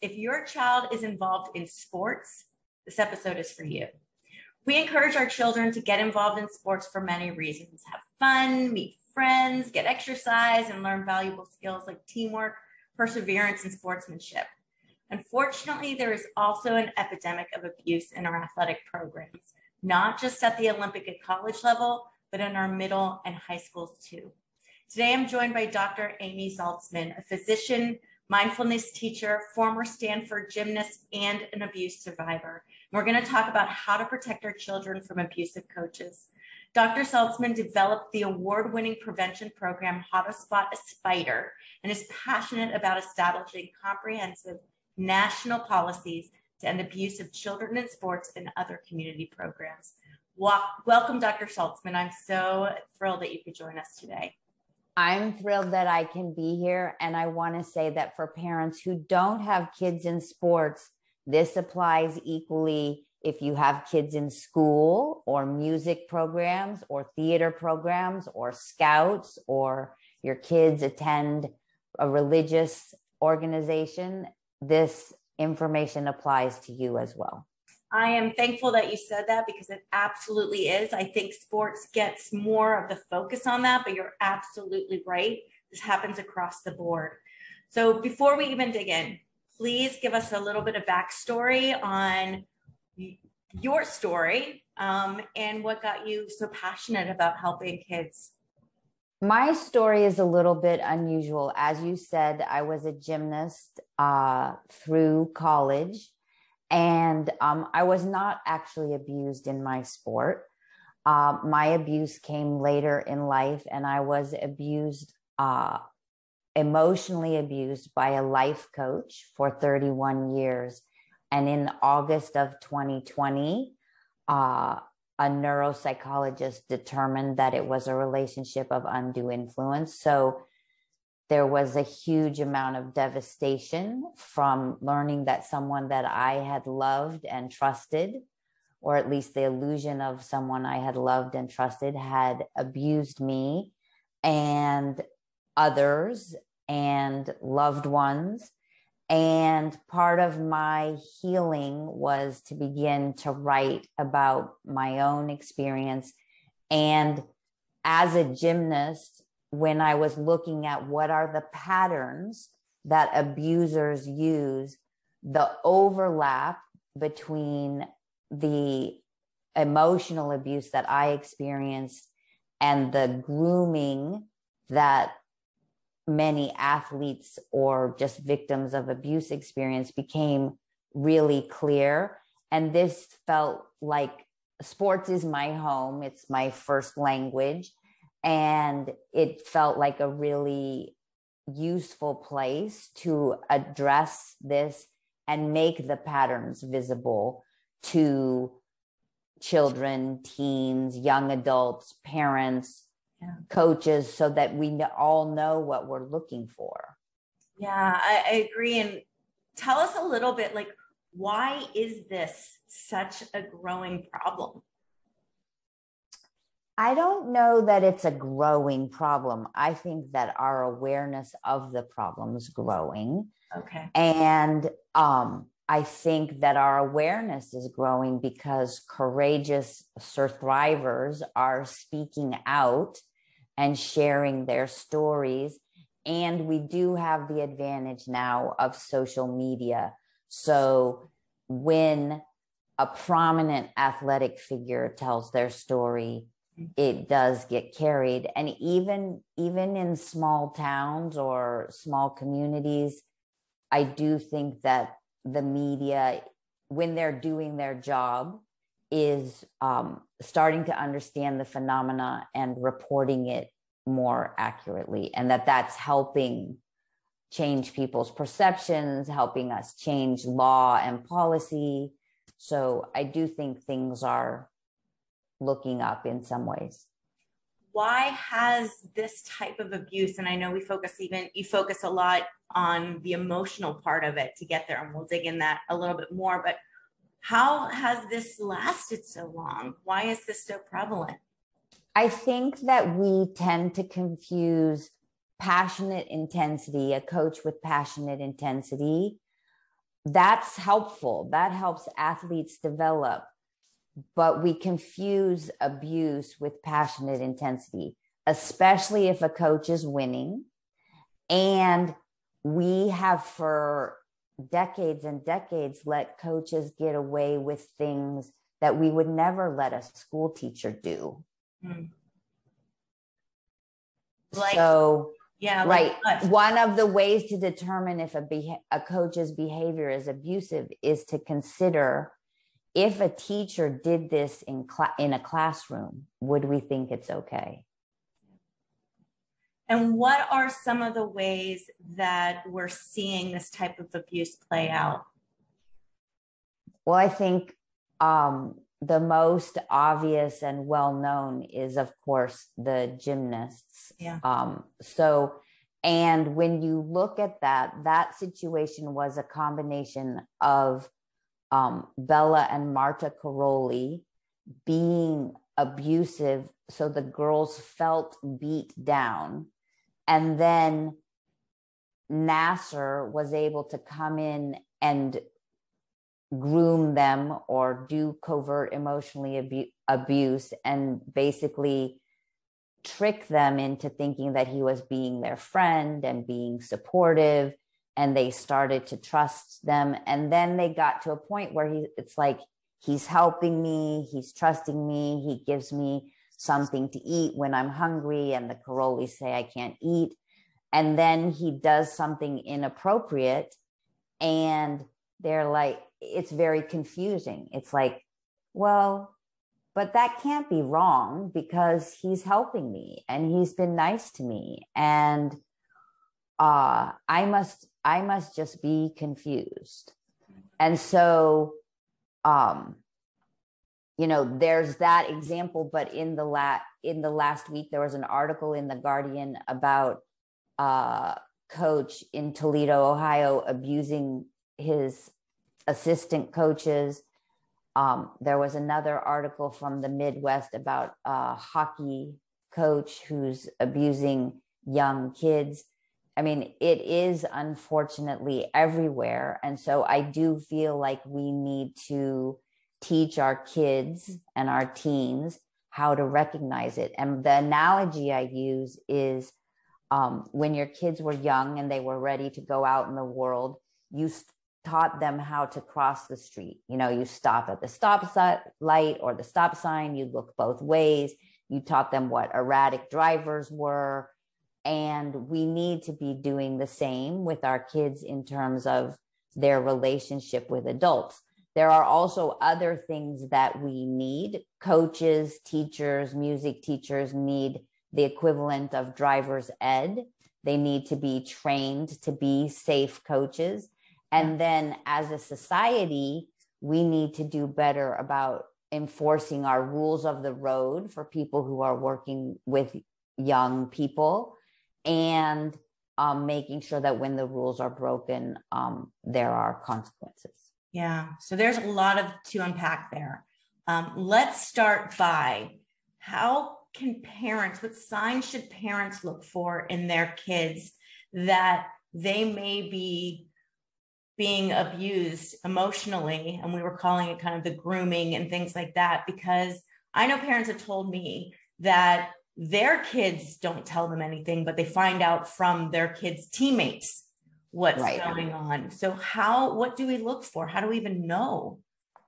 If your child is involved in sports, this episode is for you. We encourage our children to get involved in sports for many reasons have fun, meet friends, get exercise, and learn valuable skills like teamwork, perseverance, and sportsmanship. Unfortunately, there is also an epidemic of abuse in our athletic programs, not just at the Olympic and college level, but in our middle and high schools too. Today, I'm joined by Dr. Amy Saltzman, a physician mindfulness teacher, former Stanford gymnast, and an abuse survivor. We're going to talk about how to protect our children from abusive coaches. Dr. Saltzman developed the award winning prevention program, How to Spot a Spider, and is passionate about establishing comprehensive national policies to end abuse of children in sports and other community programs. Welcome, Dr. Saltzman. I'm so thrilled that you could join us today. I'm thrilled that I can be here. And I want to say that for parents who don't have kids in sports, this applies equally if you have kids in school or music programs or theater programs or scouts or your kids attend a religious organization. This information applies to you as well. I am thankful that you said that because it absolutely is. I think sports gets more of the focus on that, but you're absolutely right. This happens across the board. So before we even dig in, please give us a little bit of backstory on your story um, and what got you so passionate about helping kids. My story is a little bit unusual. As you said, I was a gymnast uh, through college and um, I was not actually abused in my sport. Uh, my abuse came later in life, and I was abused, uh, emotionally abused by a life coach for 31 years. And in August of 2020, uh, a neuropsychologist determined that it was a relationship of undue influence. So there was a huge amount of devastation from learning that someone that I had loved and trusted, or at least the illusion of someone I had loved and trusted, had abused me and others and loved ones. And part of my healing was to begin to write about my own experience. And as a gymnast, when I was looking at what are the patterns that abusers use, the overlap between the emotional abuse that I experienced and the grooming that many athletes or just victims of abuse experience became really clear. And this felt like sports is my home, it's my first language and it felt like a really useful place to address this and make the patterns visible to children, teens, young adults, parents, yeah. coaches, so that we all know what we're looking for. Yeah, I, I agree. And tell us a little bit like, why is this such a growing problem? I don't know that it's a growing problem. I think that our awareness of the problem is growing. Okay. And um, I think that our awareness is growing because courageous survivors are speaking out and sharing their stories. And we do have the advantage now of social media. So when a prominent athletic figure tells their story, it does get carried and even even in small towns or small communities i do think that the media when they're doing their job is um, starting to understand the phenomena and reporting it more accurately and that that's helping change people's perceptions, helping us change law and policy. So I do think things are looking up in some ways. Why has this type of abuse, and I know we focus even, you focus a lot on the emotional part of it to get there, and we'll dig in that a little bit more, but how has this lasted so long? Why is this so prevalent? I think that we tend to confuse passionate intensity, a coach with passionate intensity. That's helpful. That helps athletes develop. But we confuse abuse with passionate intensity, especially if a coach is winning. And we have for decades and decades let coaches get away with things that we would never let a school teacher do. Mm. Like, so, yeah, right. What? One of the ways to determine if a, beha- a coach's behavior is abusive is to consider if a teacher did this in cl- in a classroom, would we think it's okay? And what are some of the ways that we're seeing this type of abuse play out? Well, I think um, the most obvious and well known is, of course, the gymnasts. Yeah. Um, so, and when you look at that, that situation was a combination of um, Bela and Marta Karolyi being abusive. So the girls felt beat down. And then Nassar was able to come in and groom them or do covert emotionally abu- abuse and basically trick them into thinking that he was being their friend and being supportive and they started to trust them. And then they got to a point where he it's like he's helping me he's trusting me he gives me something to eat when i'm hungry and the Karolyi say i can't eat. And then he does something inappropriate and they're like it's very confusing. It's like, well, but that can't be wrong because he's helping me and he's been nice to me. And uh i must i must just be confused and so um you know there's that example but in the la- in the last week there was an article in the guardian about uh coach in toledo ohio abusing his assistant coaches. Um, there was another article from the Midwest about a hockey coach who's abusing young kids. I mean, it is unfortunately everywhere. And so I do feel like we need to teach our kids and our teens how to recognize it. And the analogy I use is um, when your kids were young and they were ready to go out in the world, you taught them how to cross the street. You know, you stop at the stop light or the stop sign, you look both ways. You taught them what erratic drivers were. And we need to be doing the same with our kids in terms of their relationship with adults. There are also other things that we need. Coaches, teachers, music teachers need the equivalent of driver's ed. They need to be trained to be safe coaches and then as a society, we need to do better about enforcing our rules of the road for people who are working with young people and um, making sure that when the rules are broken, um, there are consequences. Yeah. So there's a lot of to unpack there. Um, let's start by how can parents, what signs should parents look for in their kids that they may be being abused emotionally and we were calling it kind of the grooming and things like that because i know parents have told me that their kids don't tell them anything but they find out from their kids teammates what's right. going on so how what do we look for how do we even know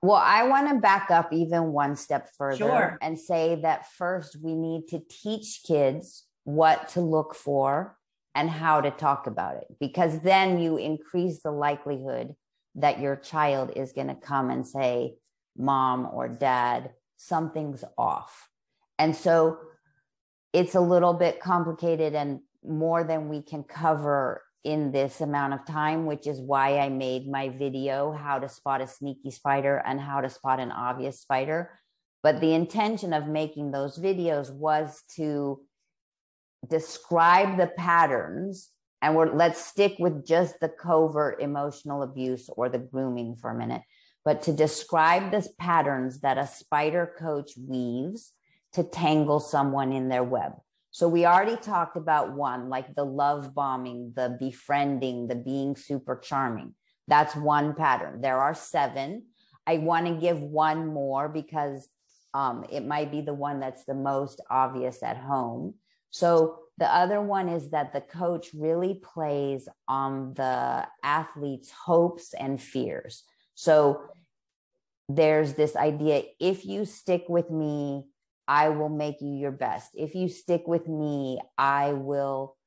well i want to back up even one step further sure. and say that first we need to teach kids what to look for and how to talk about it because then you increase the likelihood that your child is going to come and say mom or dad something's off and so it's a little bit complicated and more than we can cover in this amount of time, which is why I made my video, How to Spot a Sneaky Spider and How to Spot an Obvious Spider. But the intention of making those videos was to describe the patterns. And we're, let's stick with just the covert emotional abuse or the grooming for a minute, but to describe the patterns that a spider coach weaves to tangle someone in their web. So we already talked about one, like the love bombing, the befriending, the being super charming. That's one pattern. There are seven. I want to give one more because um, it might be the one that's the most obvious at home. So the other one is that the coach really plays on the athlete's hopes and fears. So there's this idea if you stick with me, I will make you your best. If you stick with me, I will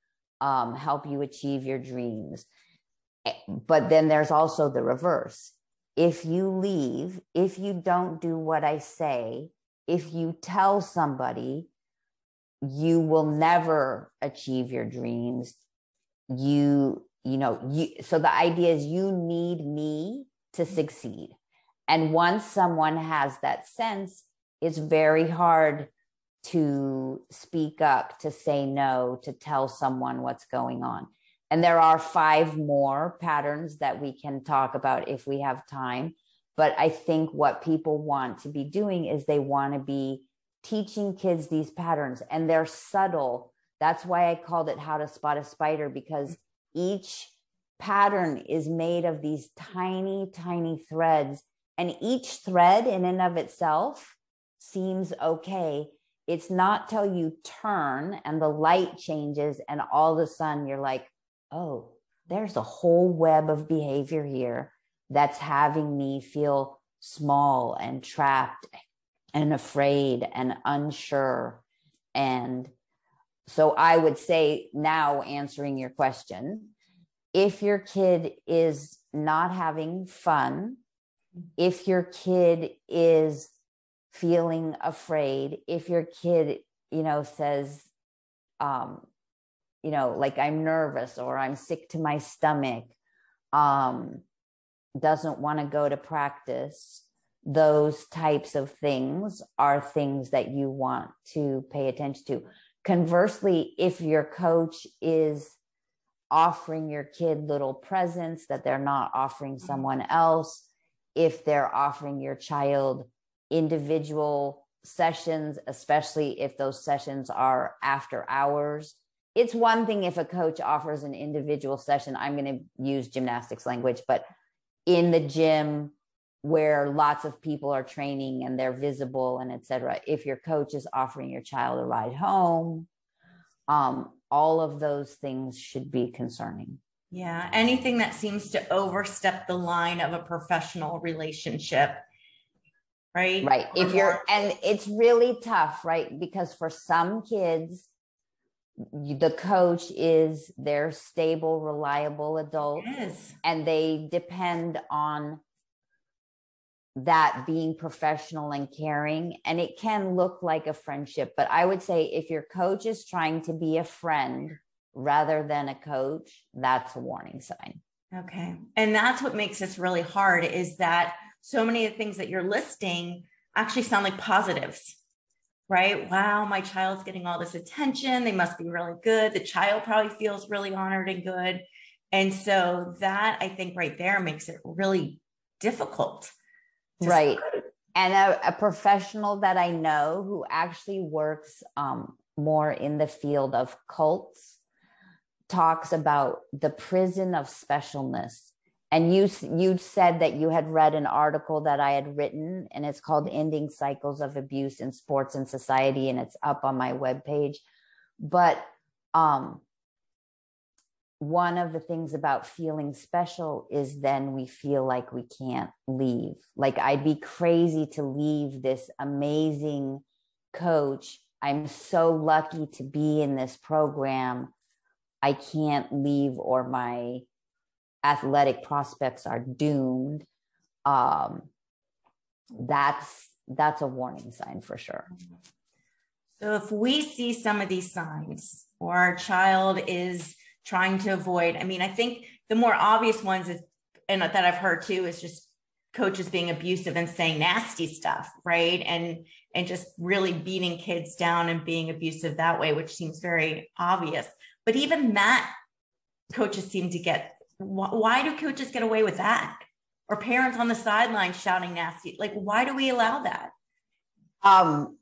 um, help you achieve your dreams. Eh, but then there's also the reverse. If you leave, if you don't do what I say, if you tell somebody, you will never achieve your dreams. You, you know, you, so the idea is you need me to succeed. And once someone has that sense, it's very hard to speak up, to say no, to tell someone what's going on. And there are five more patterns that we can talk about if we have time. But I think what people want to be doing is they want to be teaching kids these patterns, and they're subtle. That's why I called it How to Spot a Spider, because each pattern is made of these tiny, tiny threads. And each thread, in and of itself, seems okay. It's not till you turn and the light changes, and all of a sudden you're like, oh, there's a whole web of behavior here that's having me feel small and trapped and afraid and unsure. And so I would say, now answering your question, if your kid is not having fun, if your kid is feeling afraid if your kid you know says um you know like i'm nervous or i'm sick to my stomach um doesn't want to go to practice those types of things are things that you want to pay attention to conversely if your coach is offering your kid little presents that they're not offering mm-hmm. someone else if they're offering your child individual sessions, especially if those sessions are after hours. It's one thing if a coach offers an individual session, I'm going to use gymnastics language, but in the gym where lots of people are training and they're visible and etc. If your coach is offering your child a ride home, um, all of those things should be concerning. Yeah, anything that seems to overstep the line of a professional relationship right? Right. Or if you're, and it's really tough, right? Because for some kids, the coach is their stable, reliable adult, yes. and they depend on that being professional and caring. And it can look like a friendship, but I would say if your coach is trying to be a friend rather than a coach, that's a warning sign. Okay. And that's what makes this really hard is that so many of the things that you're listing actually sound like positives, right? Wow, my child's getting all this attention. They must be really good. The child probably feels really honored and good. And so that I think right there makes it really difficult. Right. Start. And a, a, professional that I know who actually works um, more in the field of cults talks about the prison of specialness and you you said that you had read an article that I had written and it's called Ending Cycles of Abuse in Sports and Society and it's up on my webpage. But um one of the things about feeling special is then we feel like we can't leave. Like I'd be crazy to leave this amazing coach. I'm so lucky to be in this program. I can't leave or my athletic prospects are doomed um, that's that's a warning sign for sure so if we see some of these signs or our child is trying to avoid. I mean, I think the more obvious ones is, and that I've heard too, is just coaches being abusive and saying nasty stuff, right? And and just really beating kids down and being abusive that way, which seems very obvious. But even that, coaches seem to get. Why do coaches get away with that? Or parents on the sideline shouting nasty? Like, why do we allow that? Um,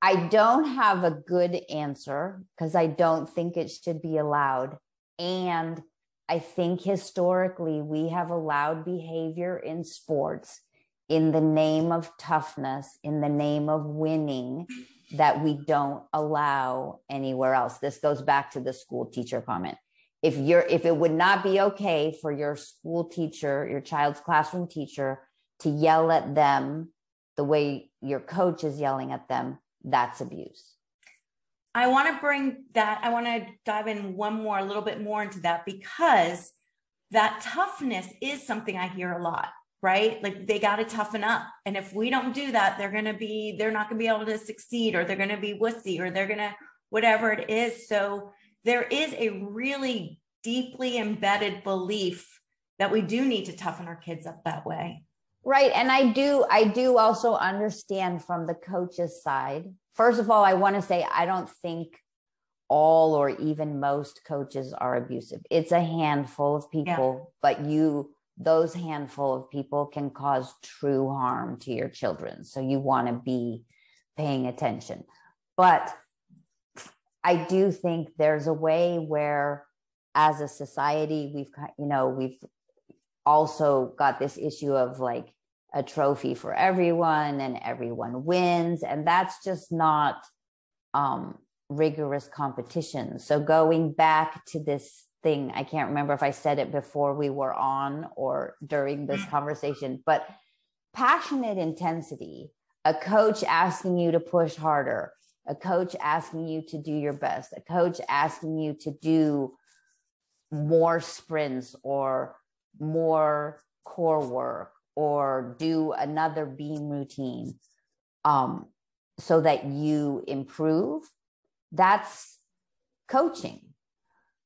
I don't have a good answer because I don't think it should be allowed. And I think historically we have allowed behavior in sports in the name of toughness, in the name of winning, that we don't allow anywhere else. This goes back to the school teacher comment. If you're if it would not be okay for your school teacher, your child's classroom teacher to yell at them the way your coach is yelling at them, that's abuse. I want to bring that, I want to dive in one more, a little bit more into that because that toughness is something I hear a lot, right? Like they got to toughen up. And if we don't do that, they're going to be, they're not going to be able to succeed or they're going to be wussy or they're going to, whatever it is. So there is a really deeply embedded belief that we do need to toughen our kids up that way. Right. And I do, I do also understand from the coach's side first of all, I want to say I don't think all or even most coaches are abusive. It's a handful of people, yeah. but you those handful of people can cause true harm to your children. So you want to be paying attention. But I do think there's a way where as a society we've you know we've also got this issue of like a trophy for everyone and everyone wins and that's just not um, rigorous competition. So going back to this thing i can't remember if i said it before we were on or during this conversation but passionate intensity a coach asking you to push harder a coach asking you to do your best a coach asking you to do more sprints or more core work or do another beam routine um, so that you improve, that's coaching.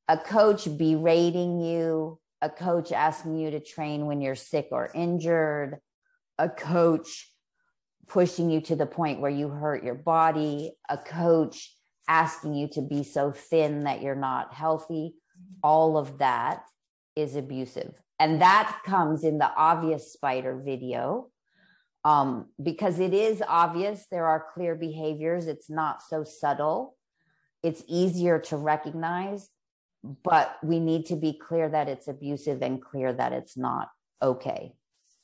A coach berating you, a coach asking you to train when you're sick or injured, a coach pushing you to the point where you hurt your body, a coach asking you to be so thin that you're not healthy. All of that is abusive. And that comes in the obvious spider video um, because it is obvious there are clear behaviors. It's not so subtle. It's easier to recognize but we need to be clear that it's abusive and clear that it's not okay.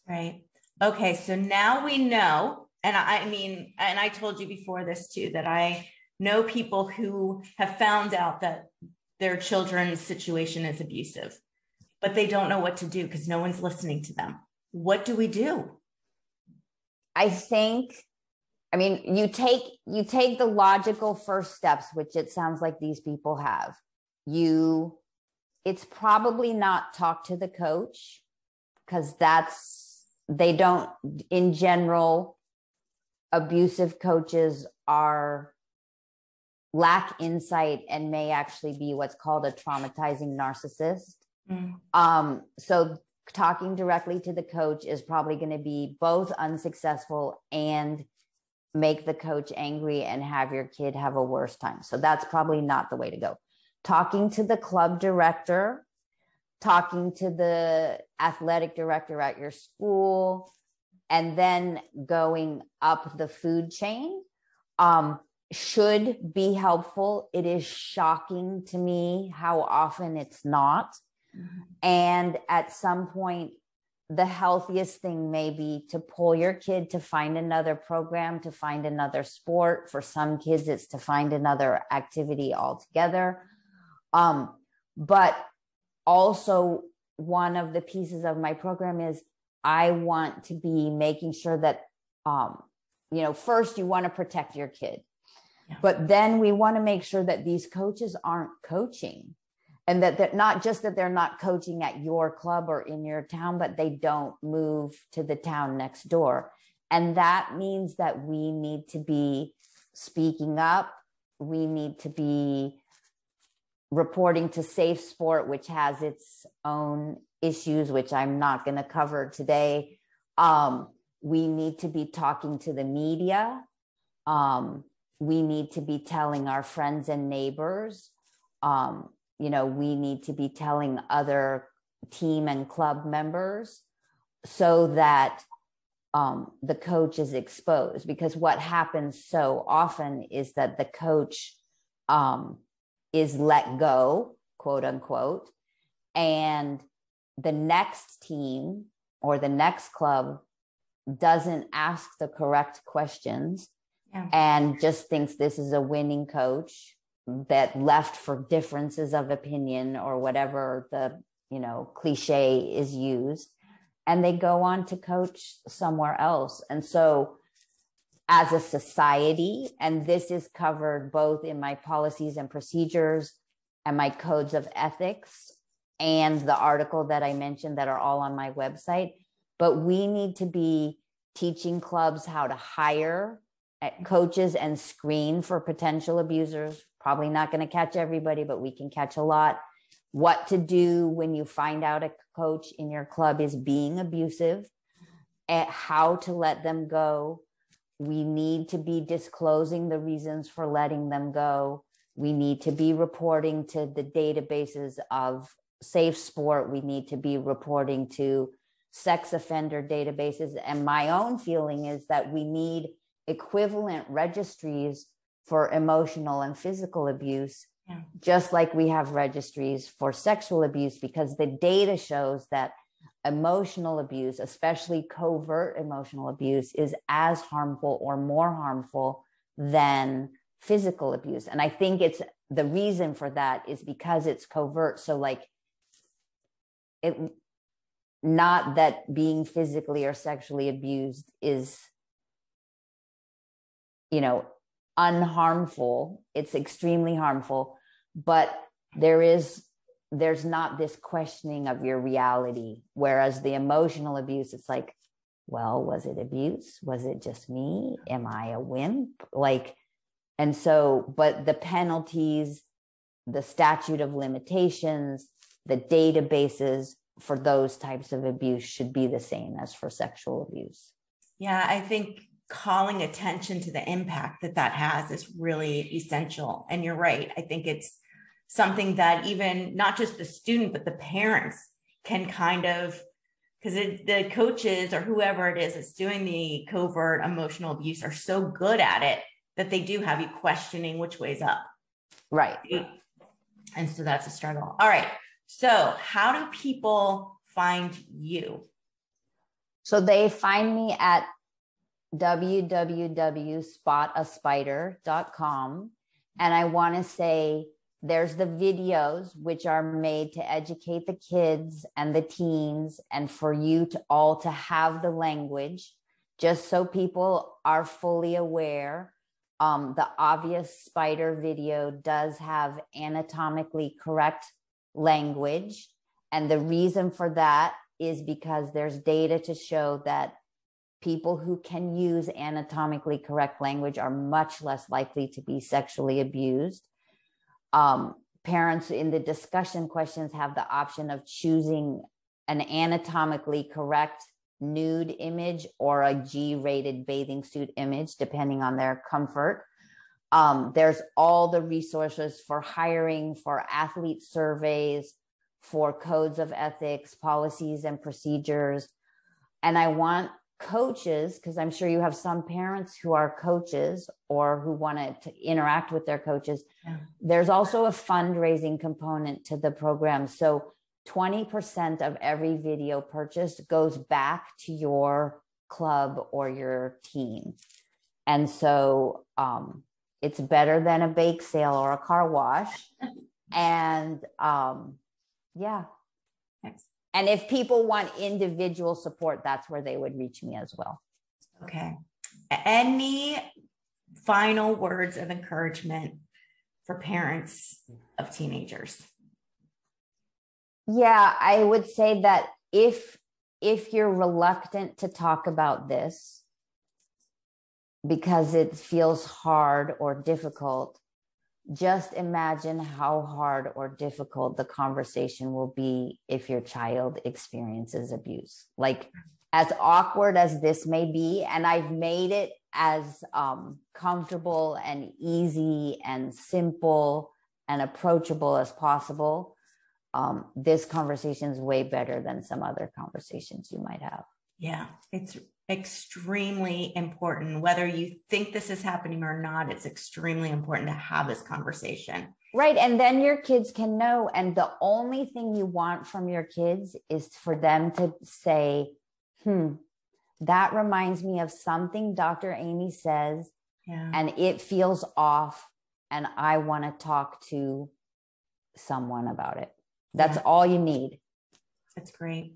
Right. Okay so now we know and i mean and i told you before this too that i know people who have found out that their children's situation is abusive but they don't know what to do because no one's listening to them. What do we do? I think I mean you take you take the logical first steps which it sounds like these people have. You it's probably not talk to the coach because that's they don't in general abusive coaches are lack insight and may actually be what's called a traumatizing narcissist Mm. Um, so talking directly to the coach is probably going to be both unsuccessful and make the coach angry and have your kid have a worse time. So that's probably not the way to go. Talking to the club director, talking to the athletic director at your school, and then going up the food chain um, should be helpful. It is shocking to me how often it's not. Mm-hmm. And at some point, the healthiest thing may be to pull your kid to find another program, to find another sport. For some kids, it's to find another activity altogether. Um, but also, one of the pieces of my program is I want to be making sure that, um, you know, first you want to protect your kid, yeah. but then we want to make sure that these coaches aren't coaching and that they're not just that they're not coaching at your club or in your town but they don't move to the town next door. And that means that we need to be speaking up. We need to be reporting to Safe Sport, which has its own issues, which I'm not going to cover today. Um, we need to be talking to the media. Um, we need to be telling our friends and neighbors. Um, you know, we need to be telling other team and club members so that um, the coach is exposed. Because what happens so often is that the coach um, is let go, quote unquote, and the next team or the next club doesn't ask the correct questions yeah. and just thinks this is a winning coach that left for differences of opinion or whatever the you know cliche is used and they go on to coach somewhere else and so as a society and this is covered both in my policies and procedures and my codes of ethics and the article that I mentioned that are all on my website. But we need to be teaching clubs how to hire eh, coaches and screen for potential abusers. Probably not going to catch everybody, but we can catch a lot. What to do when you find out a coach in your club is being abusive, at how to let them go. We need to be disclosing the reasons for letting them go. We need to be reporting to the databases of safe sport. We need to be reporting to sex offender databases. And my own feeling is that we need equivalent registries for emotional and physical abuse yeah. just like we have registries for sexual abuse because the data shows that emotional abuse especially covert emotional abuse is as harmful or more harmful than physical abuse. And i think it's the reason for that is because it's covert. So like it not that being physically or sexually abused is you know unharmful. It's extremely harmful but there is there's not this questioning of your reality. Whereas the emotional abuse it's like well was it abuse? Was it just me? Am i a wimp? Like and so but the penalties the statute of limitations the databases for those types of abuse should be the same as for sexual abuse. Yeah, I think calling attention to the impact that that has is really essential. And you're right. I think it's something that even not just the student, but the parents can kind of, because the coaches or whoever it is that's doing the covert emotional abuse are so good at it that they do have you questioning which way's up. Right. And so that's a struggle. All right. So, how do people find you? So, they find me at www.spotaspider.com. And I want to say there's the videos which are made to educate the kids and the teens and for you to all to have the language just so people are fully aware um, the obvious spider video does have anatomically correct language. And the reason for that is because there's data to show that people who can use anatomically correct language are much less likely to be sexually abused. Um, parents in the discussion questions have the option of choosing an anatomically correct nude image or a G rated bathing suit image, depending on their comfort. Um, there's all the resources for hiring, for athlete surveys, for codes of ethics, policies, and procedures. And I want coaches, because I'm sure you have some parents who are coaches or who want to interact with their coaches. Yeah. There's also a fundraising component to the program. So 20% of every video purchase goes back to your club or your team. And so, um, it's better than a bake sale or a car wash. and um, yeah. And if people want individual support, that's where they would reach me as well. Okay. Any final words of encouragement for parents of teenagers? Yeah, I would say that if if you're reluctant to talk about this, because it feels hard or difficult, just imagine how hard or difficult the conversation will be if your child experiences abuse. Like, as awkward as this may be, and I've made it as um, comfortable and easy and simple and approachable as possible. Um, this conversation is way better than some other conversations you might have. Yeah, it's extremely important. Whether you think this is happening or not, it's extremely important to have this conversation. Right. And then your kids can know. And the only thing you want from your kids is for them to say, hmm, that reminds me of something Dr. Amy says, yeah. and it feels off. And I want to talk to someone about it. That's yeah. all you need. That's great.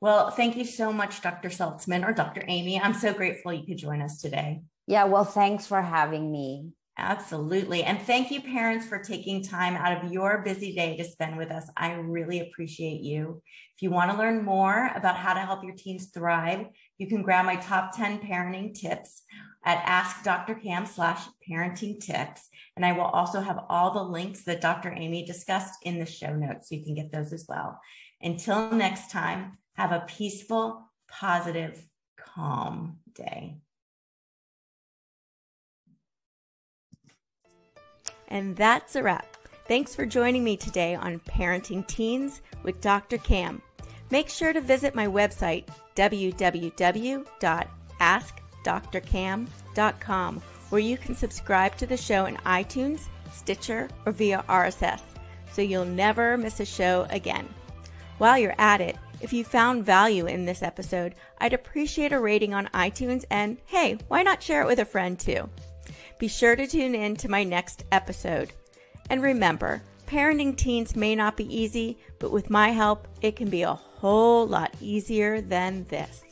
Well, thank you so much, Dr. Saltzman or Dr. Amy. I'm so grateful you could join us today. Yeah, well, thanks for having me. Absolutely. And thank you, parents, for taking time out of your busy day to spend with us. I really appreciate you. If you want to learn more about how to help your teens thrive, you can grab my top 10 parenting tips at askdrcam slash parenting tips. And I will also have all the links that Dr. Amy discussed in the show notes. So you can get those as well. Until next time, have a peaceful, positive, calm day. And that's a wrap. Thanks for joining me today on Parenting Teens with Dr. Cam. Make sure to visit my website, www.askdrcam.com, where you can subscribe to the show in iTunes, Stitcher, or via RSS, so you'll never miss a show again. While you're at it, if you found value in this episode, I'd appreciate a rating on iTunes and hey, why not share it with a friend too? Be sure to tune in to my next episode. And remember, parenting teens may not be easy, but with my help, it can be a whole lot easier than this.